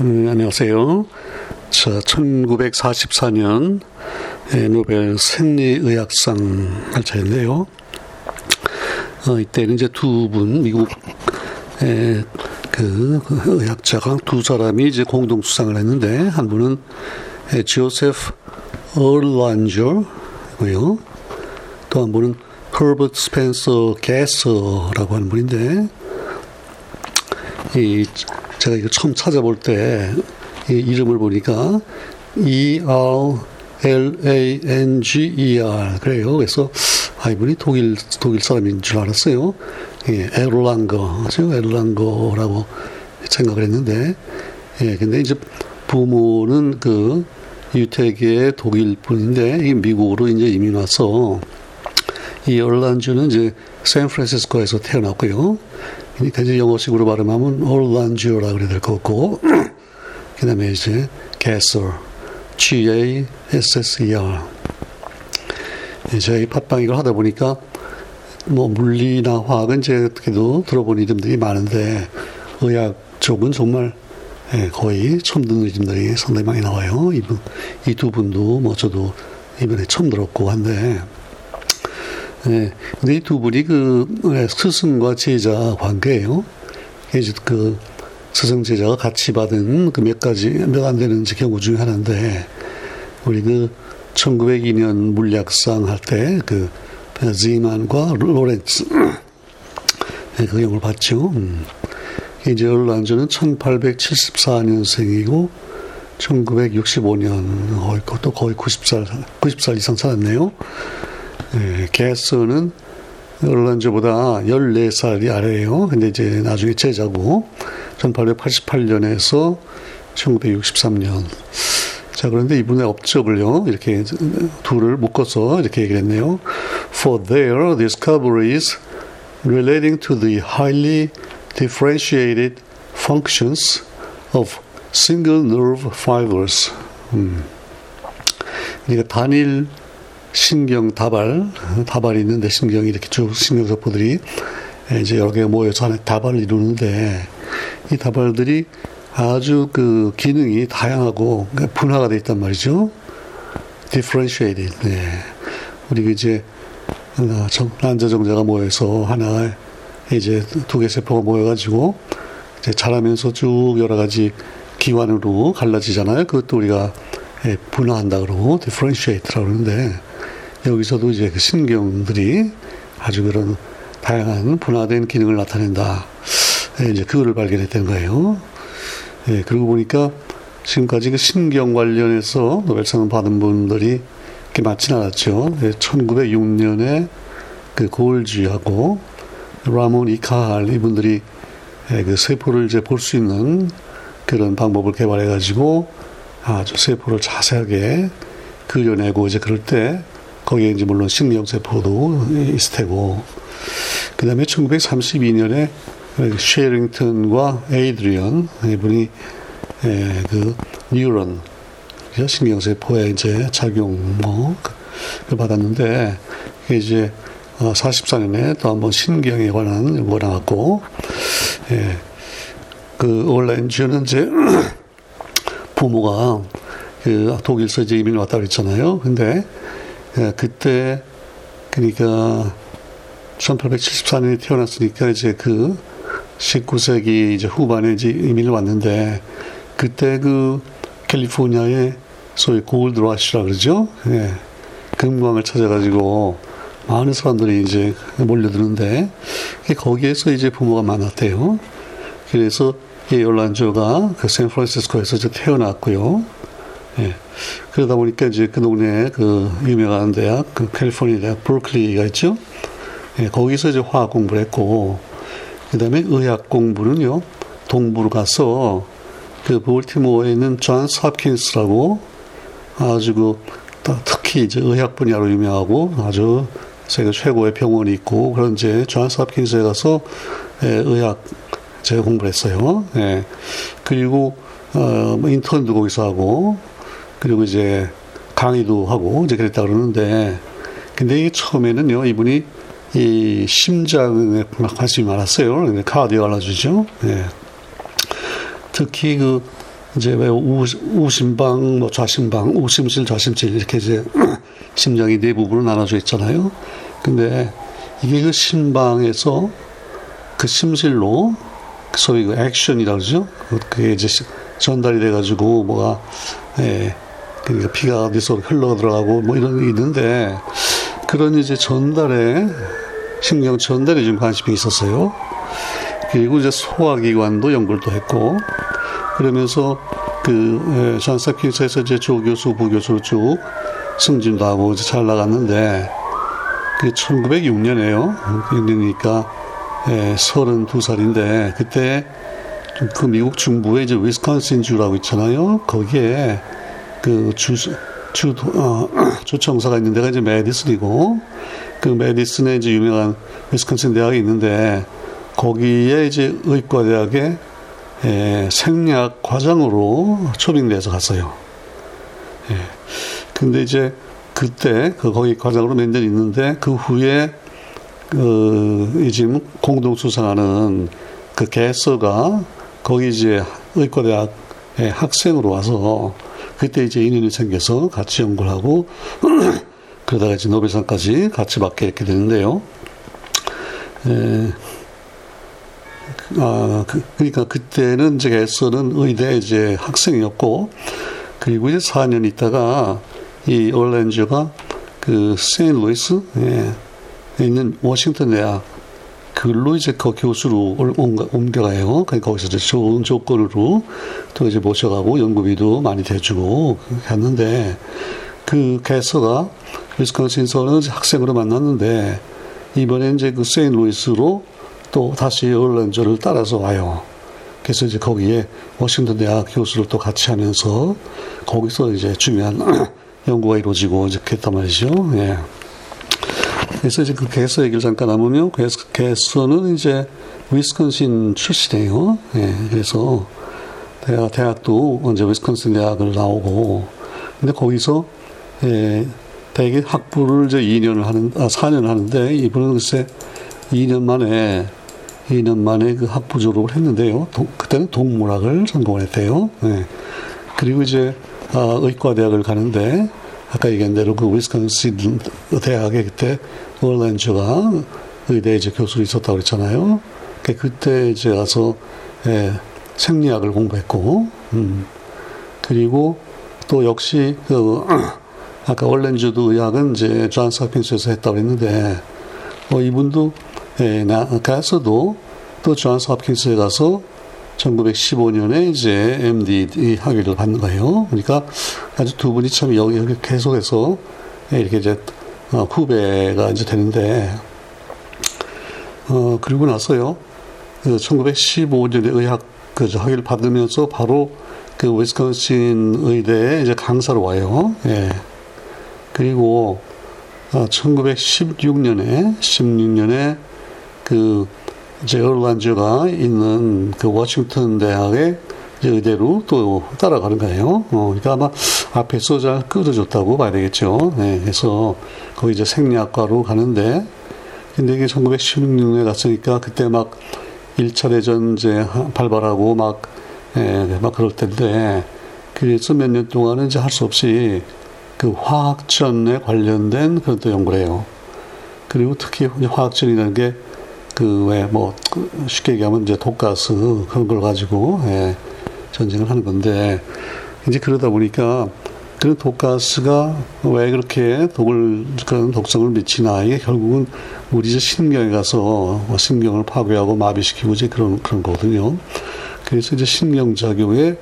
음, 안녕하세요. 자, 1944년 노벨 생리의학상 날짜인데요. 어, 이때는 이제 두 분, 미국 에, 그, 그 의학자가 두 사람이 이제 공동 수상을 했는데, 한 분은 에, 조세프 얼란저고요. 또 한 분은 허버트 스펜서 게서라고 하는 분인데, 이 제가 이거 처음 찾아볼 때 이 이름을 보니까 E R L A N G E R 그래요. 그래서 아 이분이 독일 독일 사람인 줄 알았어요. 예, 에롤랑거, 죠 에롤랑거라고 생각을 했는데, 예, 근데 이제 부모는 그 유태계 독일 분인데 이 미국으로 이제 이민 와서 이 얼란주는 이제 샌프란시스코에서 태어났고요. 그러니까 이제 영어식으로 발음하면 얼란주라 그래야 될 거고, 그 다음에 이제 게서, G-A-S-S-E-R. 저희 팟빵 이걸 하다 보니까 뭐 물리나 화학은 이제 어떻게도 들어본 이름들이 많은데 의학 쪽은 정말 예, 거의 처음 듣는 이름들이 상당히 많이 나와요. 이분, 이 두 분도 뭐 저도 이번에 처음 들었고 한데, 예, 근데 이 두 분이 그 예, 스승과 제자 관계예요. 이제 그 스승 제자가 같이 받은 그 몇 가지 몇 안 되는 경우 중에 하나인데 우리 그 1902년 물리학상 할 때 그 지만과 로렌츠 예, 그 경우를 봤죠. 음. 이제 얼란저는 1874년생이고 1965년 거의 또 거의 90살 90살 이상 살았네요. 예, 게스는 얼란저보다 14살이 아래예요. 근데 이제 나중에 제자고 1888년에서 1963년. 자, 그런데 이분의 업적을요, 이렇게 둘을 묶어서 이렇게 얘기했네요. For their discoveries relating to the highly differentiated functions of single nerve fibers. 음. 그러니까 단일 신경 다발, 다발이 있는데 신경이 이렇게 쭉 신경세포들이 이제 여러 개가 모여서 하나의 다발을 이루는데 이 다발들이 아주 그 기능이 다양하고 분화가 되어 있단 말이죠. differentiated. 네. 우리 이제 난자 정자가 모여서 하나 이제 두 개 세포가 모여가지고 이제 자라면서 쭉 여러 가지 기관으로 갈라지잖아요. 그것도 우리가 분화한다 그러고 differentiate라고 그러는데 여기서도 이제 그 신경들이 아주 그런 다양한 분화된 기능을 나타낸다. 이제 그거를 발견했던 거예요. 예, 그러고 보니까 지금까지 그 신경 관련해서 노벨상을 받은 분들이 이렇게 많진 않았죠. 예, 1906년에 그 고을주하고 라몬 이카할 이분들이 예, 그 세포를 이제 볼 수 있는 그런 방법을 개발해 가지고 아주 세포를 자세하게 그려내고 이제 그럴 때 거기에 이제 물론 신경세포도 있을 테고 그 다음에 1932년에 쉐링턴과 에이드리언 이분이 예, 그 뉴런 신경세포에 이제 작용 뭐그 받았는데 이제 44년에 어, 또 한번 신경에 관한 거 나왔고 예, 그 올렌즈는 이제 부모가 그 독일서 이제 이민 왔다 그랬잖아요. 근데 예, 그때 그러니까 1874년에 태어났으니까 이제 그 19세기 이제 후반에 이제 이민을 왔는데 그때 그 캘리포니아에 소위 골드 러시라 그러죠. 예. 금광을 찾아가지고 많은 사람들이 이제 몰려드는데 거기에서 이제 부모가 많았대요. 그래서 이 올란조가 그 샌프란시스코에서 이제 태어났고요. 예. 그러다 보니까 이제 그 동네에 그 유명한 대학, 그 캘리포니아 대학 브루클리가 있죠. 예, 거기서 이제 화학 공부를 했고, 그 다음에 의학 공부는요, 동부로 가서 그 볼티모어에 있는 존스 홉킨스라고 아주 그 특히 이제 의학 분야로 유명하고 아주 세계 최고의 병원이 있고 그런 이제 존스 홉킨스에 가서 예, 의학 제가 공부를 했어요. 예. 그리고 어, 뭐 인턴도 거기서 하고 그리고 이제 강의도 하고 이제 그랬다 그러는데 근데 이게 처음에는요 이분이 이 심장에 관심이 많았어요. 카디올라주죠. 예. 특히 그 이제 왜 우, 우심방, 뭐 좌심방, 우심실, 좌심실 이렇게 이제 심장이 네 부분으로 나눠져 있잖아요. 근데 이게 그 심방에서 그 심실로 소위 그 액션이라고 그러죠. 그게 이제 전달이 돼가지고 뭐가 예, 그러니까 피가 어디서 흘러 들어가고 뭐 이런 게 있는데 그런 이제 전달에 신경 전달에 좀 관심이 있었어요. 그리고 이제 소화기관도 연구를 또 했고 그러면서 그 전사 퀸스에서 이제 조교수 부교수로 쭉 승진도 하고 이제 잘 나갔는데 그 1906년에요. 6년이니까 예, 32살인데 그때 그 미국 중부에 이제 위스콘신 주라고 있잖아요. 거기에 그 주, 주, 어, 주청사가 있는 데가 이제 메디슨이고 그 메디슨에 이제 유명한 위스콘신 대학이 있는데 거기에 이제 의과대학에 예, 생리학 과장으로 초빙돼서 갔어요. 예. 근데 이제 그때 그 거기 과장으로 몇 년 있는데 그 후에 그 지금 공동 수상하는 그 개서가 거기 이제 의과대학 학생으로 와서 그때 이제 인연이 생겨서 같이 연구를 하고 그러다가 이제 노벨상까지 같이 받게 이렇게 되는데요. 에, 아, 그, 러니까 그때는 이제 개서는 의대 이제 학생이었고 그리고 이제 4년 있다가 이 얼렌즈가 그 세인 루이스 예, 있는 워싱턴 대학 그걸로 이제 그 교수로 옮겨가요. 그러니까 거기서 이제 좋은 조건으로 또 이제 모셔가고 연구비도 많이 대주고 갔는데 그 개서가 위스콘신서는 학생으로 만났는데 이번에 이제 그 세인루이스로 또 다시 얼런저를 따라서 와요. 그래서 이제 거기에 워싱턴 대학 교수를 또 같이 하면서 거기서 이제 중요한 연구가 이루어지고 이제 그랬단 말이죠. 예. 그래서 이제 그 개서 얘기를 잠깐 나누면 개서, 개서 는 이제 위스콘신 출신이에요. 예. 그래서 대학, 대학도 언제 위스콘신 대학을 나오고 근데 거기서 예, 대개 학부를 이제 2년을 하는, 아, 4년을 하는데 이분은 글쎄 2년 만에 2년 만에 그 학부 졸업을 했는데요. 도, 그때는 동물학을 전공을 했대요. 네. 그리고 이제 아, 의과대학을 가는데 아까 얘기한 대로 그 위스콘신 대학에 그때 월렌즈가 의대 이제 교수로 있었다고 그랬잖아요. 그때 이제 가서 예, 생리학을 공부했고, 음. 그리고 또 역시 그 아까 월렌즈도 의학은 이제 존스 홉킨스에서 했다고 했는데 어, 이분도 예, 나, 가서도 또 존스 홉킨스에 가서 1915년에 이제 MD 학위를 받는 거예요. 그러니까 아주 두 분이 참 여기, 계속해서 이렇게 이제 어, 후배가 이제 되는데, 어, 그리고 나서요, 그 1915년에 의학 그 학위를 받으면서 바로 그 위스콘신 의대에 이제 강사로 와요. 예. 그리고 어, 1916년에 16년에 그 이제 얼란즈가 있는 그 워싱턴 대학의 의대로 또 따라가는 거예요. 어, 그러니까 아마 앞에서 잘 끌어줬다고 봐야 되겠죠. 네, 그래서 거기 이제 생리학과로 가는데, 근데 이게 1916년에 갔으니까 그때 막 1차 대전 이제 발발하고 막, 예, 막 그럴 텐데, 그래서 몇 년 동안은 이제 할 수 없이 그 화학전에 관련된 그런 또 연구를 해요. 그리고 특히 화학전이라는 게 그왜뭐 쉽게 얘기하면 이제 독가스 그런 걸 가지고 예, 전쟁을 하는 건데 이제 그러다 보니까 그런 독가스가 왜 그렇게 독을 그런 독성을 미치나 이게 결국은 우리 이제 신경에 가서 뭐 신경을 파괴하고 마비시키고 이제 그런 그런 거거든요. 그래서 이제 신경 작용에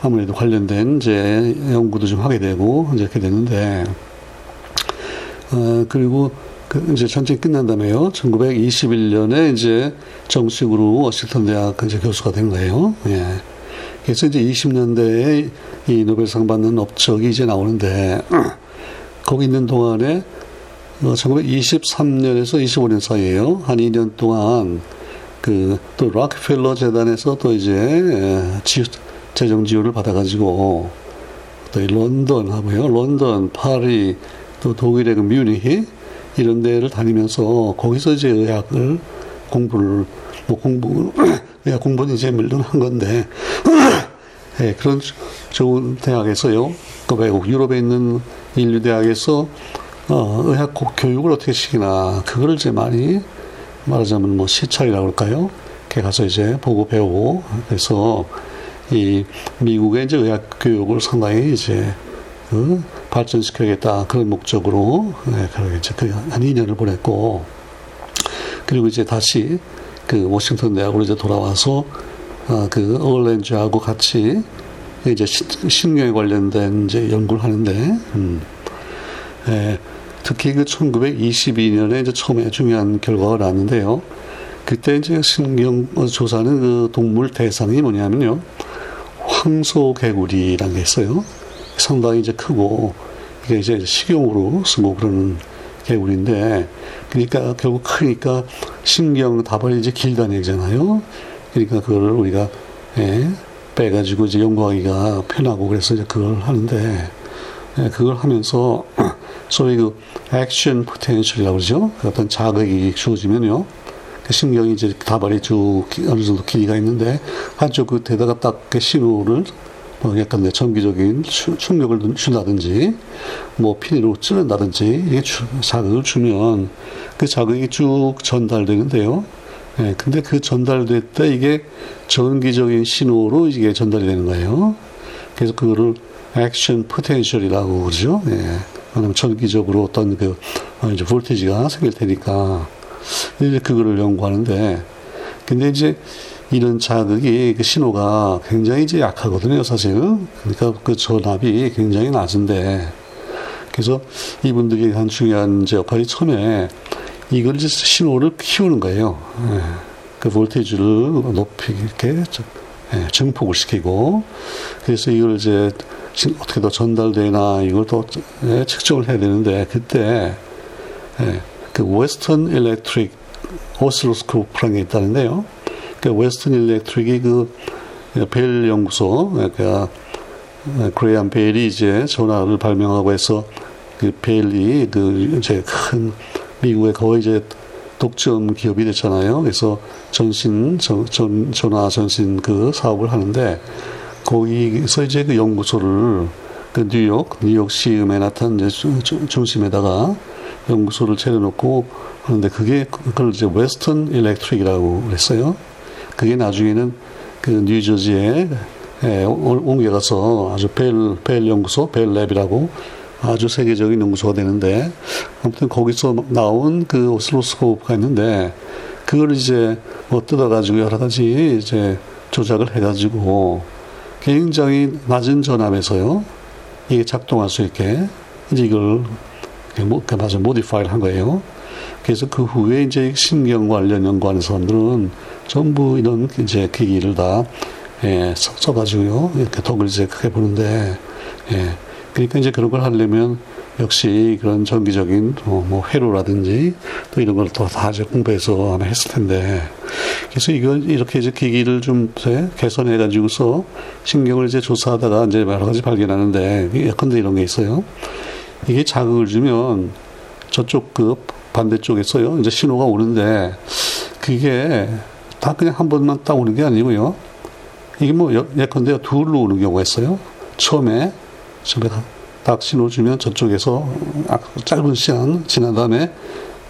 아무래도 관련된 이제 연구도 좀 하게 되고 이제 이렇게 됐는데, 어, 그리고 그 이제 전쟁 끝난 다음에요. 1921년에 이제 정식으로 워싱턴 대학 이제 교수가 된 거예요. 예. 그래서 이제 20년대에 이 노벨상 받는 업적이 이제 나오는데, 거기 있는 동안에 1923년에서 어, 25년 사이에요. 한 2년 동안 그 또 락펠러 재단에서 또 이제 지, 재정 지원을 받아가지고 또 런던 하고요, 런던, 파리, 또 독일의 그 뮤니히 이런 데를 다니면서 거기서 이제 의학을 공부를 뭐 공부 의학 공부는 이제 물론 한 건데 예, 그런 좋은 대학에서요. 그 외국 유럽에 있는 인류 대학에서 어, 의학 교육을 어떻게 시키나 그거를 이제 많이 말하자면 뭐 시찰이라고 할까요? 이렇게 가서 이제 보고 배우고 그래서 이 미국의 이제 의학 교육을 상당히 이제 그 발전시켜야겠다 그런 목적으로 네, 그렇게 이제 그한 2년을 보냈고 그리고 이제 다시 그 워싱턴 대학으로 이제 돌아와서 어, 그 어울렌즈하고 같이 이제 신경에 관련된 이제 연구를 하는데 음, 예, 특히 그 1922년에 이제 처음에 중요한 결과가 나왔는데요. 그때 이제 신경 조사는 그 동물 대상이 뭐냐면요. 황소개구리라는 게 있어요. 상당히 이제 크고 이게 이제 식용으로 쓰고 그러는 개구리인데 그러니까 결국 크니까 신경 다발이 이제 길다는 얘기잖아요. 그러니까 그걸 우리가 예, 빼가지고 이제 연구하기가 편하고 그래서 이제 그걸 하는데 예, 그걸 하면서 소위 그 action potential이라고 그러죠. 그 어떤 자극이 주어지면요. 그 신경이 이제 다발이 쭉 어느 정도 길이가 있는데 한쪽 끝에다가 딱 그 신호를 뭐 약간 전기적인 충격을 준다든지 뭐 핀으로 찌른다든지 이게 자극을 주면 그 자극이 쭉 전달되는데요. 예, 근데 그 전달될 때 이게 전기적인 신호로 이게 전달이 되는 거예요. 그래서 그거를 액션 포텐셜이라고 그러죠. 예. 왜냐면 전기적으로 어떤 그, 어, 이제 볼테이지가 생길 테니까. 이제 그거를 연구하는데, 근데 이제 이런 자극이 그 신호가 굉장히 이제 약하거든요, 사실. 그러니까 그 전압이 굉장히 낮은데, 그래서 이분들이 한 중요한 이제 역할이 처음에 이걸 이제 신호를 키우는 거예요. 예. 그 볼테이지를 높이 이렇게 예, 증폭을 시키고, 그래서 이걸 이제 어떻게 더 전달되나 이걸 또 예, 측정을 해야 되는데 그때 예, 그 웨스턴 일렉트릭 오실로스코프라는 게 있다는데요. 그 웨스턴 일렉트릭이 그 벨 연구소 그러니까 그레이엄 벨이 이제 전화를 발명하고 해서 그 벨이 그 이제 큰 미국의 거의 이제 독점 기업이 됐잖아요. 그래서 전신 전, 전 전화 전신 그 사업을 하는데 거기서 이제 그 연구소를 그 뉴욕, 뉴욕시 맨하탄 이제 중심에다가 연구소를 차려놓고 하는데 그게 그걸 이제 웨스턴 일렉트릭이라고 그랬어요. 그게 나중에는 그 뉴저지에 예, 옮겨가서 아주 벨, 벨 연구소, Bell Lab이라고 아주 세계적인 연구소가 되는데 아무튼 거기서 나온 그 오슬로스코프가 있는데 그걸 이제 뭐 뜯어가지고 여러 가지 이제 조작을 해가지고 굉장히 낮은 전압에서요. 이게 작동할 수 있게 이제 이걸 맞아 모디파이를 한 거예요. 그래서 그 후에 이제 신경 관련 연구하는 사람들은 전부 이런 이제 기기를 다 예, 써가지고요. 이렇게 덕을 이제 크게 보는데 예, 그러니까 이제 그런 걸 하려면 역시 그런 정기적인 뭐, 뭐 회로라든지 또 이런 걸 또 다 이제 공부해서 아마 했을 텐데. 그래서 이걸 이렇게 이제 기기를 좀 개선해 가지고서 신경을 이제 조사하다가 이제 여러 가지 발견하는데 예컨대 이런 게 있어요. 이게 자극을 주면 저쪽 그 반대쪽에서요 이제 신호가 오는데 그게 다 그냥 한 번만 딱 오는 게 아니고요. 이게 뭐 예컨대 둘로 오는 경우가 있어요. 처음에 처음에 딱 신호 주면 저쪽에서 짧은 시간 지난 다음에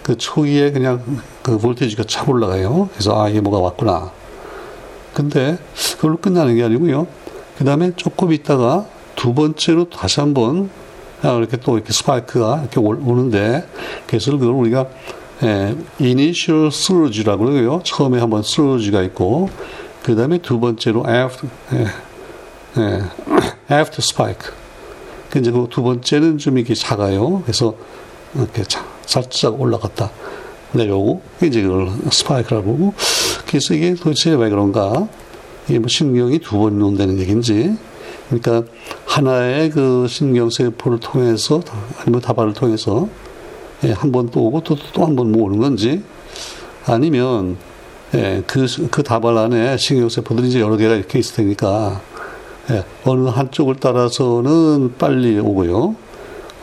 그 초기에 그냥 그 볼테이지가 착 올라가요. 그래서 아 이게 뭐가 왔구나. 근데 그걸로 끝나는 게 아니고요. 그 다음에 조금 있다가 두 번째로 다시 한번 이렇게 또 이렇게 스파이크가 이렇게 오는데 그래서 그걸 우리가 예, initial surge라고 그러고요. 처음에 한번 surge가 있고 그 다음에 두 번째로 after 예, 예, after spike 그 이제 그 두 번째는 좀 이렇게 작아요. 그래서 이렇게 살짝 올라갔다 내려오고 이제 그걸 스파이크라고 보고 그래서 이게 도대체 왜 그런가? 이게 뭐 신경이 두 번 논다는 얘기인지 그러니까 하나의 그 신경세포를 통해서 아니면 다발을 통해서 예, 한번 또 오고 또 또 한번 모으는 건지 아니면 예, 그, 그 다발 안에 신경세포들이 이제 여러 개가 이렇게 있을 테니까 예, 어느 한쪽을 따라서는 빨리 오고요.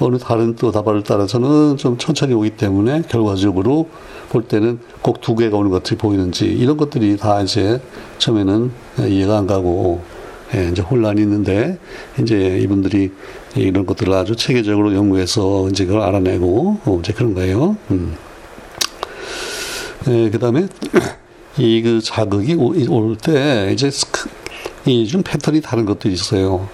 어느 다른 또 다발을 따라서는 좀 천천히 오기 때문에 결과적으로 볼 때는 꼭 두 개가 오는 것들이 보이는지 이런 것들이 다 이제 처음에는 이해가 안 가고 예, 이제 혼란이 있는데 이제 이분들이 이런 것들을 아주 체계적으로 연구해서 이제 그걸 알아내고 어, 이제 그런 거예요. 음. 예, 그다음에 이 그 자극이 올 때 이제 이좀 패턴이 다른 것들이 있어요.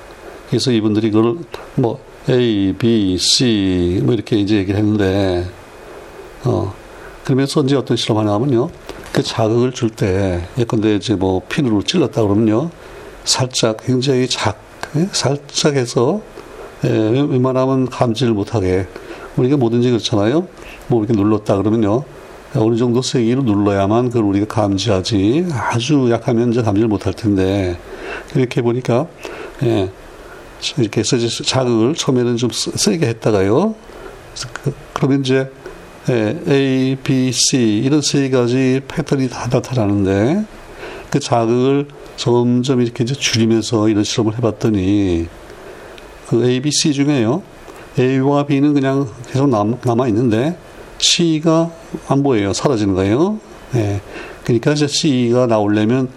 그래서 이분들이 그걸 뭐 A, B, C 뭐 이렇게 이제 얘기를 했는데 어 그러면서 이제 어떤 실험 하냐면요. 그 자극을 줄 때 예컨대 이제 뭐 핀으로 찔렀다 그러면요. 살짝 굉장히 작 예? 살짝 해서 예, 웬만하면 감지를 못하게 우리가 뭐든지 그렇잖아요. 뭐 이렇게 눌렀다 그러면요. 어느 정도 세기로 눌러야만 그걸 우리가 감지하지 아주 약하면 이제 감지를 못할 텐데 이렇게 보니까 예, 이렇게 자극을 처음에는 좀 세게 했다가요. 그, 그러면 이제 예, A, B, C 이런 세 가지 패턴이 다 나타나는데 그 자극을 점점 이렇게 이제 줄이면서 이런 실험을 해봤더니 그 A, B, C 중에요. A와 B는 그냥 계속 남, 남아 있는데 C가 안 보여요. 사라지는 거예요. 예. 그러니까 이제 C가 나오려면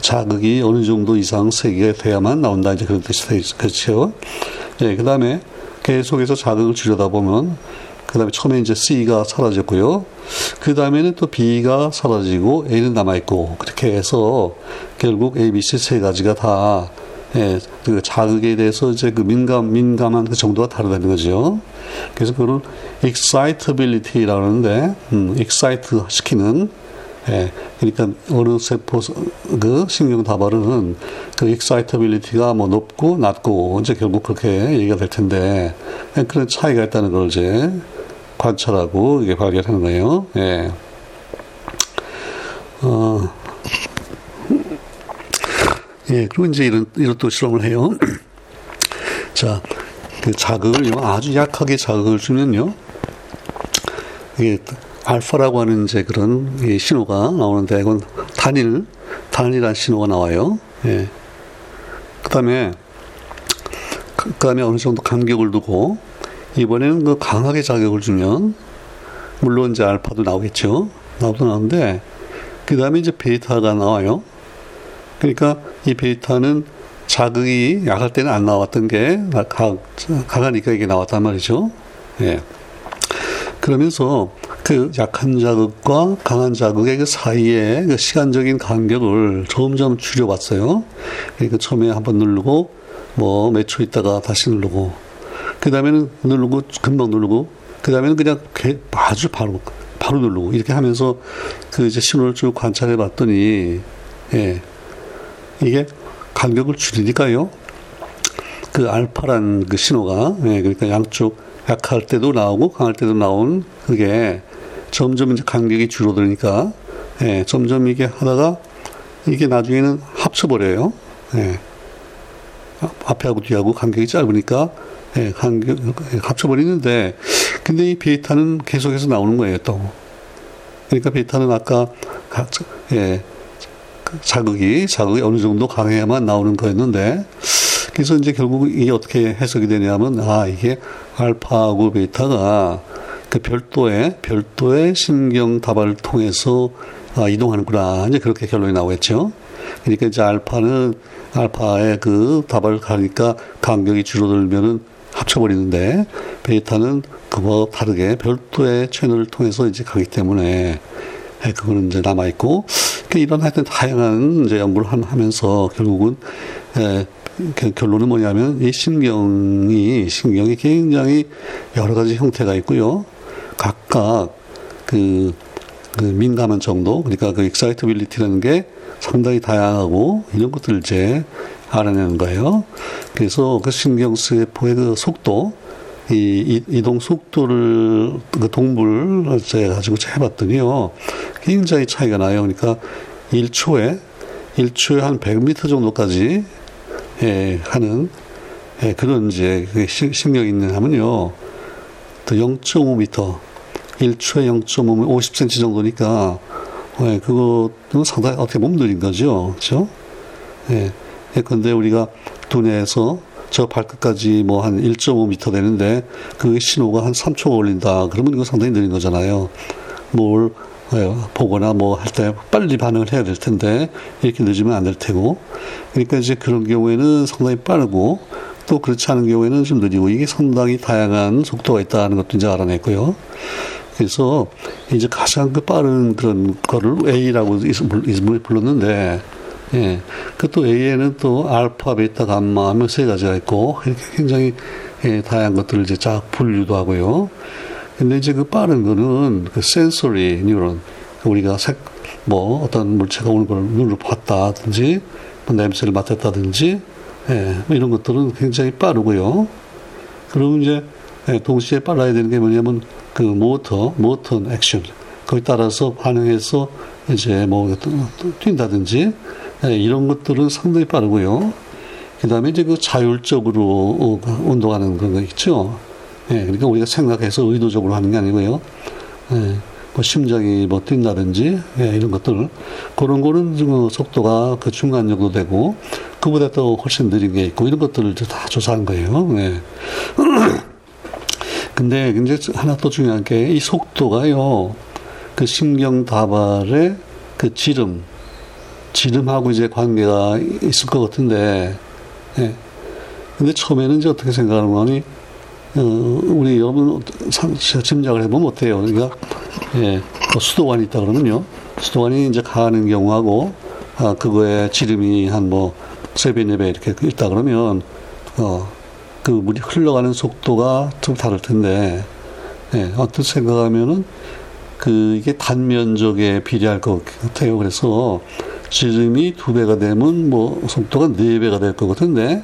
자극이 어느 정도 이상 세기가 돼야만 나온다. 이제 그런 뜻이. 그렇죠. 예. 그 다음에 계속해서 자극을 줄여다 보면 그 다음에 처음에 이제 C가 사라졌고요. 그 다음에는 또 B가 사라지고 A는 남아있고 그렇게 해서 결국 A, B, C 세 가지가 다 예, 그 자극에 대해서 이제 그 민감, 민감한 그 정도가 다르다는 거죠. 그래서 그걸 excitability라고 하는데, 음, excite 시키는, 예, 그러니까 어느 세포, 그 신경 다발은 그 excitability가 뭐 높고 낮고, 이제 결국 그렇게 얘기가 될 텐데, 예, 그런 차이가 있다는 걸 이제 관찰하고 이게 발견하는 거예요. 예. 어, 예, 그리고 이제 이런, 이런 또 실험을 해요. 자, 그 자극을요, 아주 약하게 자극을 주면요, 이게 알파라고 하는 이제 그런 신호가 나오는데, 이건 단일, 단일한 신호가 나와요. 예. 그 다음에, 그 다음에 어느 정도 간격을 두고, 이번에는 그 강하게 자극을 주면, 물론 이제 알파도 나오겠죠. 나오도 나오는데, 그 다음에 이제 베타가 나와요. 그러니까 이 베타는 자극이 약할 때는 안 나왔던 게 강, 강하니까 이게 나왔단 말이죠. 예. 그러면서 그 약한 자극과 강한 자극의 그 사이에 그 시간적인 간격을 점점 줄여봤어요. 그러니까 처음에 한번 누르고 뭐 몇 초 있다가 다시 누르고 그 다음에는 누르고 금방 누르고 그 다음에는 그냥 아주 바로 바로 누르고 이렇게 하면서 그 이제 신호를 쭉 관찰해 봤더니 예. 이게 간격을 줄이니까요. 그 알파란 그 신호가 예, 그러니까 양쪽 약할 때도 나오고 강할 때도 나온 그게 점점 이제 간격이 줄어들니까 예, 점점 이게 하다가 이게 나중에는 합쳐버려요. 예. 앞에하고 뒤하고 간격이 짧으니까 예, 간격 합쳐버리는데 근데 이 베타는 계속해서 나오는 거예요 또. 그러니까 베타는 아까 예, 자극이 자극이 어느 정도 강해야만 나오는 거였는데 그래서 이제 결국 이게 어떻게 해석이 되냐면 아 이게 알파하고 베타가 그 별도의 별도의 신경 다발을 통해서 아, 이동하는구나 이제 그렇게 결론이 나오겠죠. 그러니까 이제 알파는 알파의 그 다발을 가니까 간격이 줄어들면은 합쳐버리는데 베타는 그와 다르게 별도의 채널을 통해서 이제 가기 때문에 예, 그거는 이제 남아 있고 그러니까 이런 하여튼 다양한 이제 연구를 하면서 결국은 예, 그 결론은 뭐냐면 이 신경이 신경이 굉장히 여러 가지 형태가 있고요. 각각 그, 그 민감한 정도 그러니까 그 excitability라는 게 상당히 다양하고 이런 것들을 이제 알아내는 거예요. 그래서 그 신경세포의 그 속도 이, 이동 속도를 그 동물 제 가지고 해봤더니요 굉장히 차이가 나요. 그러니까 1초에 1초에 한 100m 정도까지 예, 하는 예, 그런 이제 그 신경이 있는 하면요 또 0.5m 1초에 0.5면 50cm 정도니까 예, 그것도 상당히 어떻게 느린 거죠, 그렇죠? 예, 근데 우리가 두뇌에서 저 발끝까지 뭐 한 1.5m 되는데 그 신호가 한 3초가 걸린다. 그러면 이거 상당히 느린 거잖아요. 뭘 어, 보거나 뭐 할 때 빨리 반응을 해야 될 텐데 이렇게 늦으면 안 될 테고 그러니까 이제 그런 경우에는 상당히 빠르고 또 그렇지 않은 경우에는 좀 느리고 이게 상당히 다양한 속도가 있다는 것도 이제 알아냈고요. 그래서 이제 가장 그 빠른 그런 거를 A라고 불렀는데 예. 그또 A에는 또 알파, 베타, 감마 하면 세 가지가 있고 이렇게 굉장히 예, 다양한 것들을 이제 쫙 분류도 하고요. 근데 이제 그 빠른 거는 그 sensory 뉴런 우리가 색, 뭐 어떤 물체가 오는 걸 눈으로 봤다든지 뭐 냄새를 맡았다든지 예, 뭐 이런 것들은 굉장히 빠르고요. 그리고 이제 예, 동시에 빨라야 되는 게 뭐냐면 그 모터, 모터 액션 거기 따라서 반응해서 이제 뭐 뛴다든지 예, 이런 것들은 상당히 빠르고요. 그 다음에 이제 그 자율적으로 어, 그 운동하는 그런 거 있죠. 예, 그러니까 우리가 생각해서 의도적으로 하는 게 아니고요. 예, 뭐 심장이 뭐 뛴다든지 예, 이런 것들 그런 거는 그 속도가 그 중간 정도 되고 그보다 또 훨씬 느린 게 있고 이런 것들을 다 조사한 거예요. 예. 근데 이제 하나 또 중요한 게 이 속도가요. 그 신경 다발의 그 지름 지름하고 이제 관계가 있을 것 같은데, 예. 근데 처음에는 이제 어떻게 생각하는 거니, 어, 우리 여러분 짐작을 해보면 어때요? 그러니까, 예, 뭐 수도관이 있다 그러면요. 수도관이 이제 가는 경우하고, 아, 그거에 지름이 한 뭐, 세 배, 네배 이렇게 있다 그러면, 어, 그 물이 흘러가는 속도가 좀 다를 텐데, 예, 어떻게 생각하면은, 그, 이게 단면적에 비례할 것 같아요. 그래서, 지름이 두 배가 되면 뭐 속도가 네 배가 될 것 같은데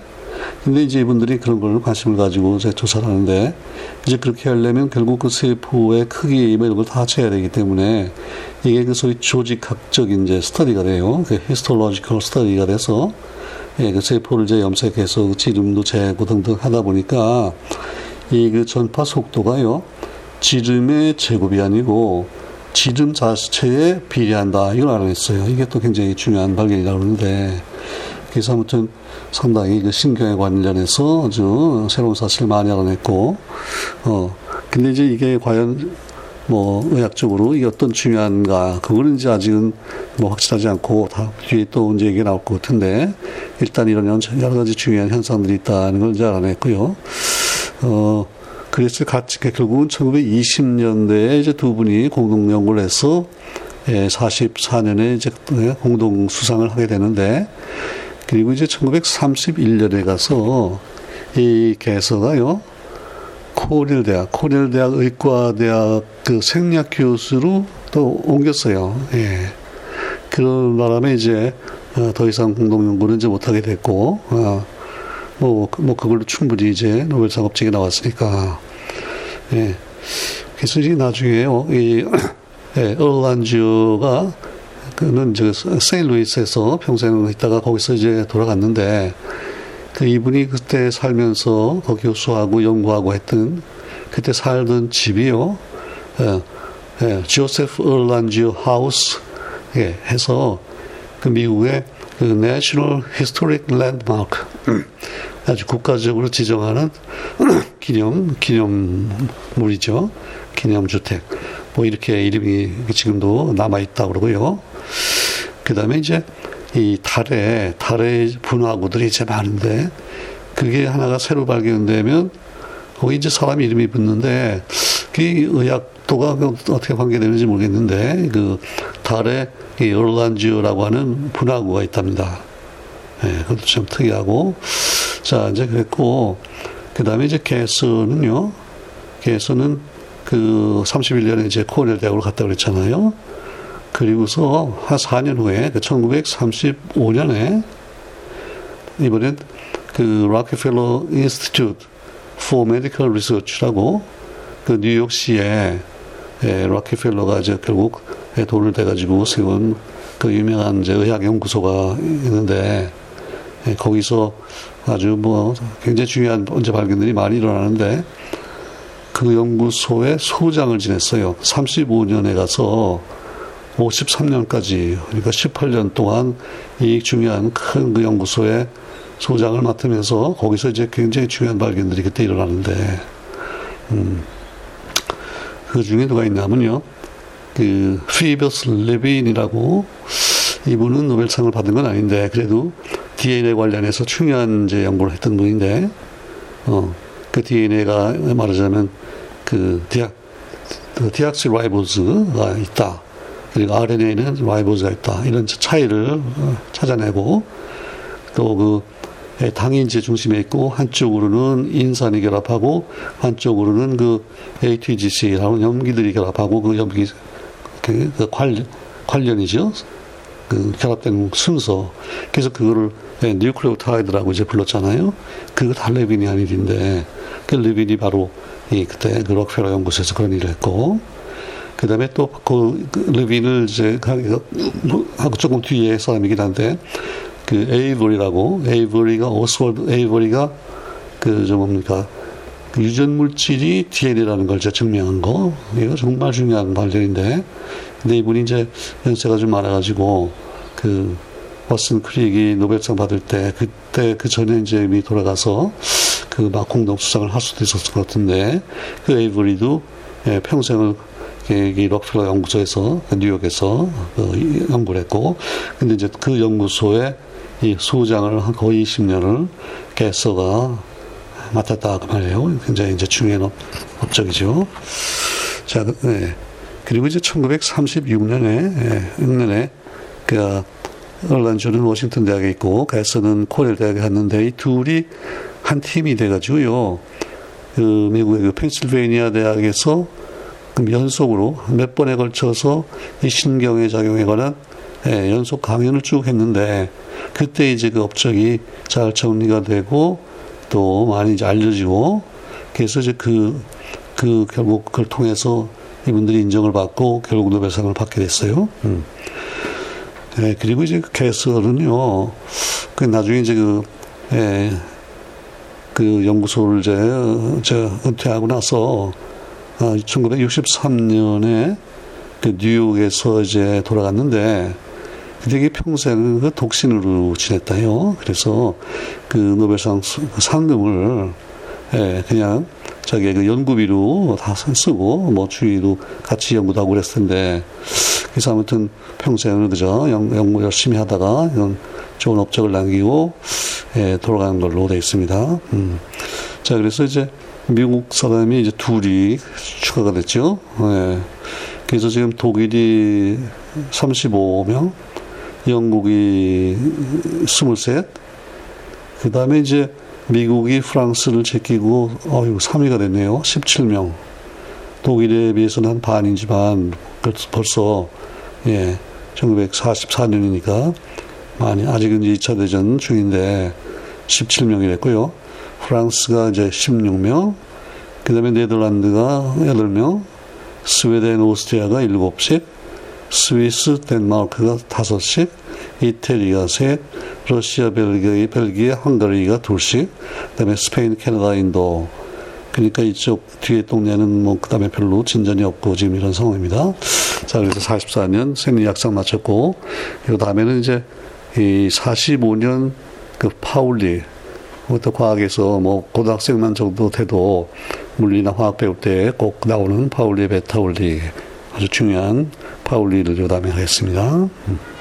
근데 이제 이분들이 그런 걸 관심을 가지고 이제 조사를 하는데 이제 그렇게 하려면 결국 그 세포의 크기 뭐 이런 걸다 재야 되기 때문에 이게 그 소위 조직학적인 이제 study가 돼요. 그 histological study가 돼서 예, 그 세포를 이제 염색해서 그 지름도 재고 등등 하다 보니까 이 그 전파 속도가요. 지름의 제곱이 아니고 지름 자체에 비례한다. 이걸 알아냈어요. 이게 또 굉장히 중요한 발견이라고 그러는데, 그래서 아무튼 상당히 그 신경에 관련해서 아주 새로운 사실을 많이 알아냈고, 어, 근데 이제 이게 과연 뭐 의학적으로 이게 어떤 중요한가, 그거는 이제 아직은 뭐 확실하지 않고 다 뒤에 또 이제 얘기 나올 것 같은데, 일단 이런 여러 가지 중요한 현상들이 있다는 걸 이제 알아냈고요. 어, 그래서 같이 결국은 1920년대에 이제 두 분이 공동 연구를 해서 예, 44년에 이제 공동 수상을 하게 되는데 그리고 이제 1931년에 가서 이 개서가요 코넬 대학, 코넬 대학 의과 대학 그 생략 교수로 또 옮겼어요. 예. 그런 바람에 이제 어, 더 이상 공동 연구는 이제 못하게 됐고, 어, 뭐, 뭐, 그걸로 충분히 이제 노벨상 업적이 나왔으니까. 예. 그래서 이제 나중에요, 이, 예, 얼란주가, 그는 저, 세인루이스에서 평생 있다가 거기서 이제 돌아갔는데, 그 이분이 그때 살면서 거기 교수하고 연구하고 했던, 그때 살던 집이요, 예, 예, 조세프 얼란주 하우스, 예, 해서, 그 미국의 그 National Historic Landmark 아주 국가적으로 지정하는 기념 기념물이죠. 기념주택. 뭐 이렇게 이름이 지금도 남아 있다 그러고요. 그다음에 이제 이 달에 달의 분화구들이 이제 많은데 그게 하나가 새로 발견되면 거기 이제 사람 이름이 붙는데 그 의학도가 어떻게 관계되는지 모르겠는데 그 달에 이 얼랜저라고 하는 분화구가 있답니다. 예, 그것도 참 특이하고 자, 이제 그랬고, 그 다음에 이제 개서는요, 개서는 그 31년에 이제 코넬 대학으로 갔다 그랬잖아요. 그리고서 한 4년 후에, 그 1935년에, 이번엔 그 Rockefeller Institute for Medical Research라고 그 뉴욕시에 예, 락펠러가 이제 결국 돈을 대가지고 세운 그 유명한 이제 의학 연구소가 있는데 예, 거기서 아주 뭐 굉장히 중요한 언제 발견들이 많이 일어나는데 그 연구소의 소장을 지냈어요. 35년에 가서 53년까지 그러니까 18년 동안 이 중요한 큰 그 연구소의 소장을 맡으면서 거기서 이제 굉장히 중요한 발견들이 그때 일어나는데 음, 그 중에 누가 있냐면요. 그 피버스 레빈이라고 이분은 노벨상을 받은 건 아닌데 그래도 DNA 관련해서 중요한 이제 연구를 했던 분인데 어, 그 DNA가 말하자면 그 deoxy 그 deoxyribose가 있다. 그리고 RNA는 ribose가 있다. 이런 차이를 어, 찾아내고 또그 예, 당이 이제 중심에 있고 한쪽으로는 인산이 결합하고 한쪽으로는 그 ATGC라는 염기들이 결합하고 그 염기 그, 그 관련 관련이죠. 그 결합된 순서. 그래서 그거를 네, 뉴클레오타이드라고 이제 불렀잖아요. 그거 다 레빈이 한 일인데. 그 레빈이 바로 이 그때 그 록펠러 연구소에서 그런 일을 했고. 그 다음에 또그 그 레빈을 이제 하고 조금 뒤에 사람이긴 한데 그 에이버리라고. 에이버리가 오스월드 에이버리가 그저 뭡니까? 그 유전 물질이 DNA라는 걸 증명한 거. 이거 정말 중요한 발견인데 근데 이분이 이제 연세가 좀 많아가지고 그 버슨 크릭이 노벨상 받을 때 그때 그 전에 이제 이미 돌아가서 그막 공동 수상을 할 수도 있었을 것 같은데 그 에이버리도 예, 평생을 이 록펠러 연구소에서 뉴욕에서 그 연구를 했고 근데 이제 그 연구소에 이 소장을 거의 20년을 개서가 맡았다 그 말이에요. 굉장히 이제 중요한 업, 업적이죠. 자, 네. 그리고 이제 1936년에 예, 6년에 그 얼랜저는 워싱턴 대학에 있고 개서는 코넬 대학에 갔는데 이 둘이 한 팀이 돼가지고요. 그 미국의 그 펜실베이니아 대학에서 연속으로 몇 번에 걸쳐서 이 신경의 작용에 관한 예, 연속 강연을 쭉 했는데 그때 이제 그 업적이 잘 정리가 되고 또 많이 이제 알려지고 그래서 이제 그, 그 결국 그걸 통해서 이분들이 인정을 받고 결국 노벨상을 받게 됐어요. 음. 네, 그리고 이제 그 개설은요, 그 나중에 이제 그, 예, 그 연구소를 이제, 저 은퇴하고 나서, 아, 1963년에 그 뉴욕에서 이제 돌아갔는데, 되게 평생 그 독신으로 지냈다요. 그래서 그 노벨상 그 상금을 예, 그냥 자기 그 연구비로 다 쓰고 뭐 주위도 같이 연구도 하고 그랬을 텐데 그래서 아무튼 평생을 그저 연구 열심히 하다가 좋은 업적을 남기고 예, 돌아가는 걸로 되어 있습니다. 음. 자 그래서 이제 미국 사람이 이제 둘이 추가가 됐죠. 예. 그래서 지금 독일이 35명, 영국이 23, 그 다음에 이제 미국이 프랑스를 제끼고, 어유 3위가 됐네요. 17명. 독일에 비해서는 한 반이지만 벌써, 예, 1944년이니까 많이, 아직은 이제 2차 대전 중인데 17명이 됐고요. 프랑스가 이제 16명, 그 다음에 네덜란드가 8명, 스웨덴, 오스트리아가 7씩, 스위스, 덴마크가 다섯씩, 이태리가 셋, 러시아, 벨기에, 벨기에, 헝가리가 둘씩, 그다음에 스페인, 캐나다, 인도. 그러니까 이쪽 뒤에 동네는 뭐 그다음에 별로 진전이 없고 지금 이런 상황입니다. 자, 그래서 44년 생리학상 마쳤고, 그 다음에는 이제 이 45년 그 파울리, 그것도 과학에서 뭐 고등학생만 정도 돼도 물리나 화학 배울 때 꼭 나오는 파울리 베타울리 아주 중요한 파울리를 요담에 하겠습니다. 음.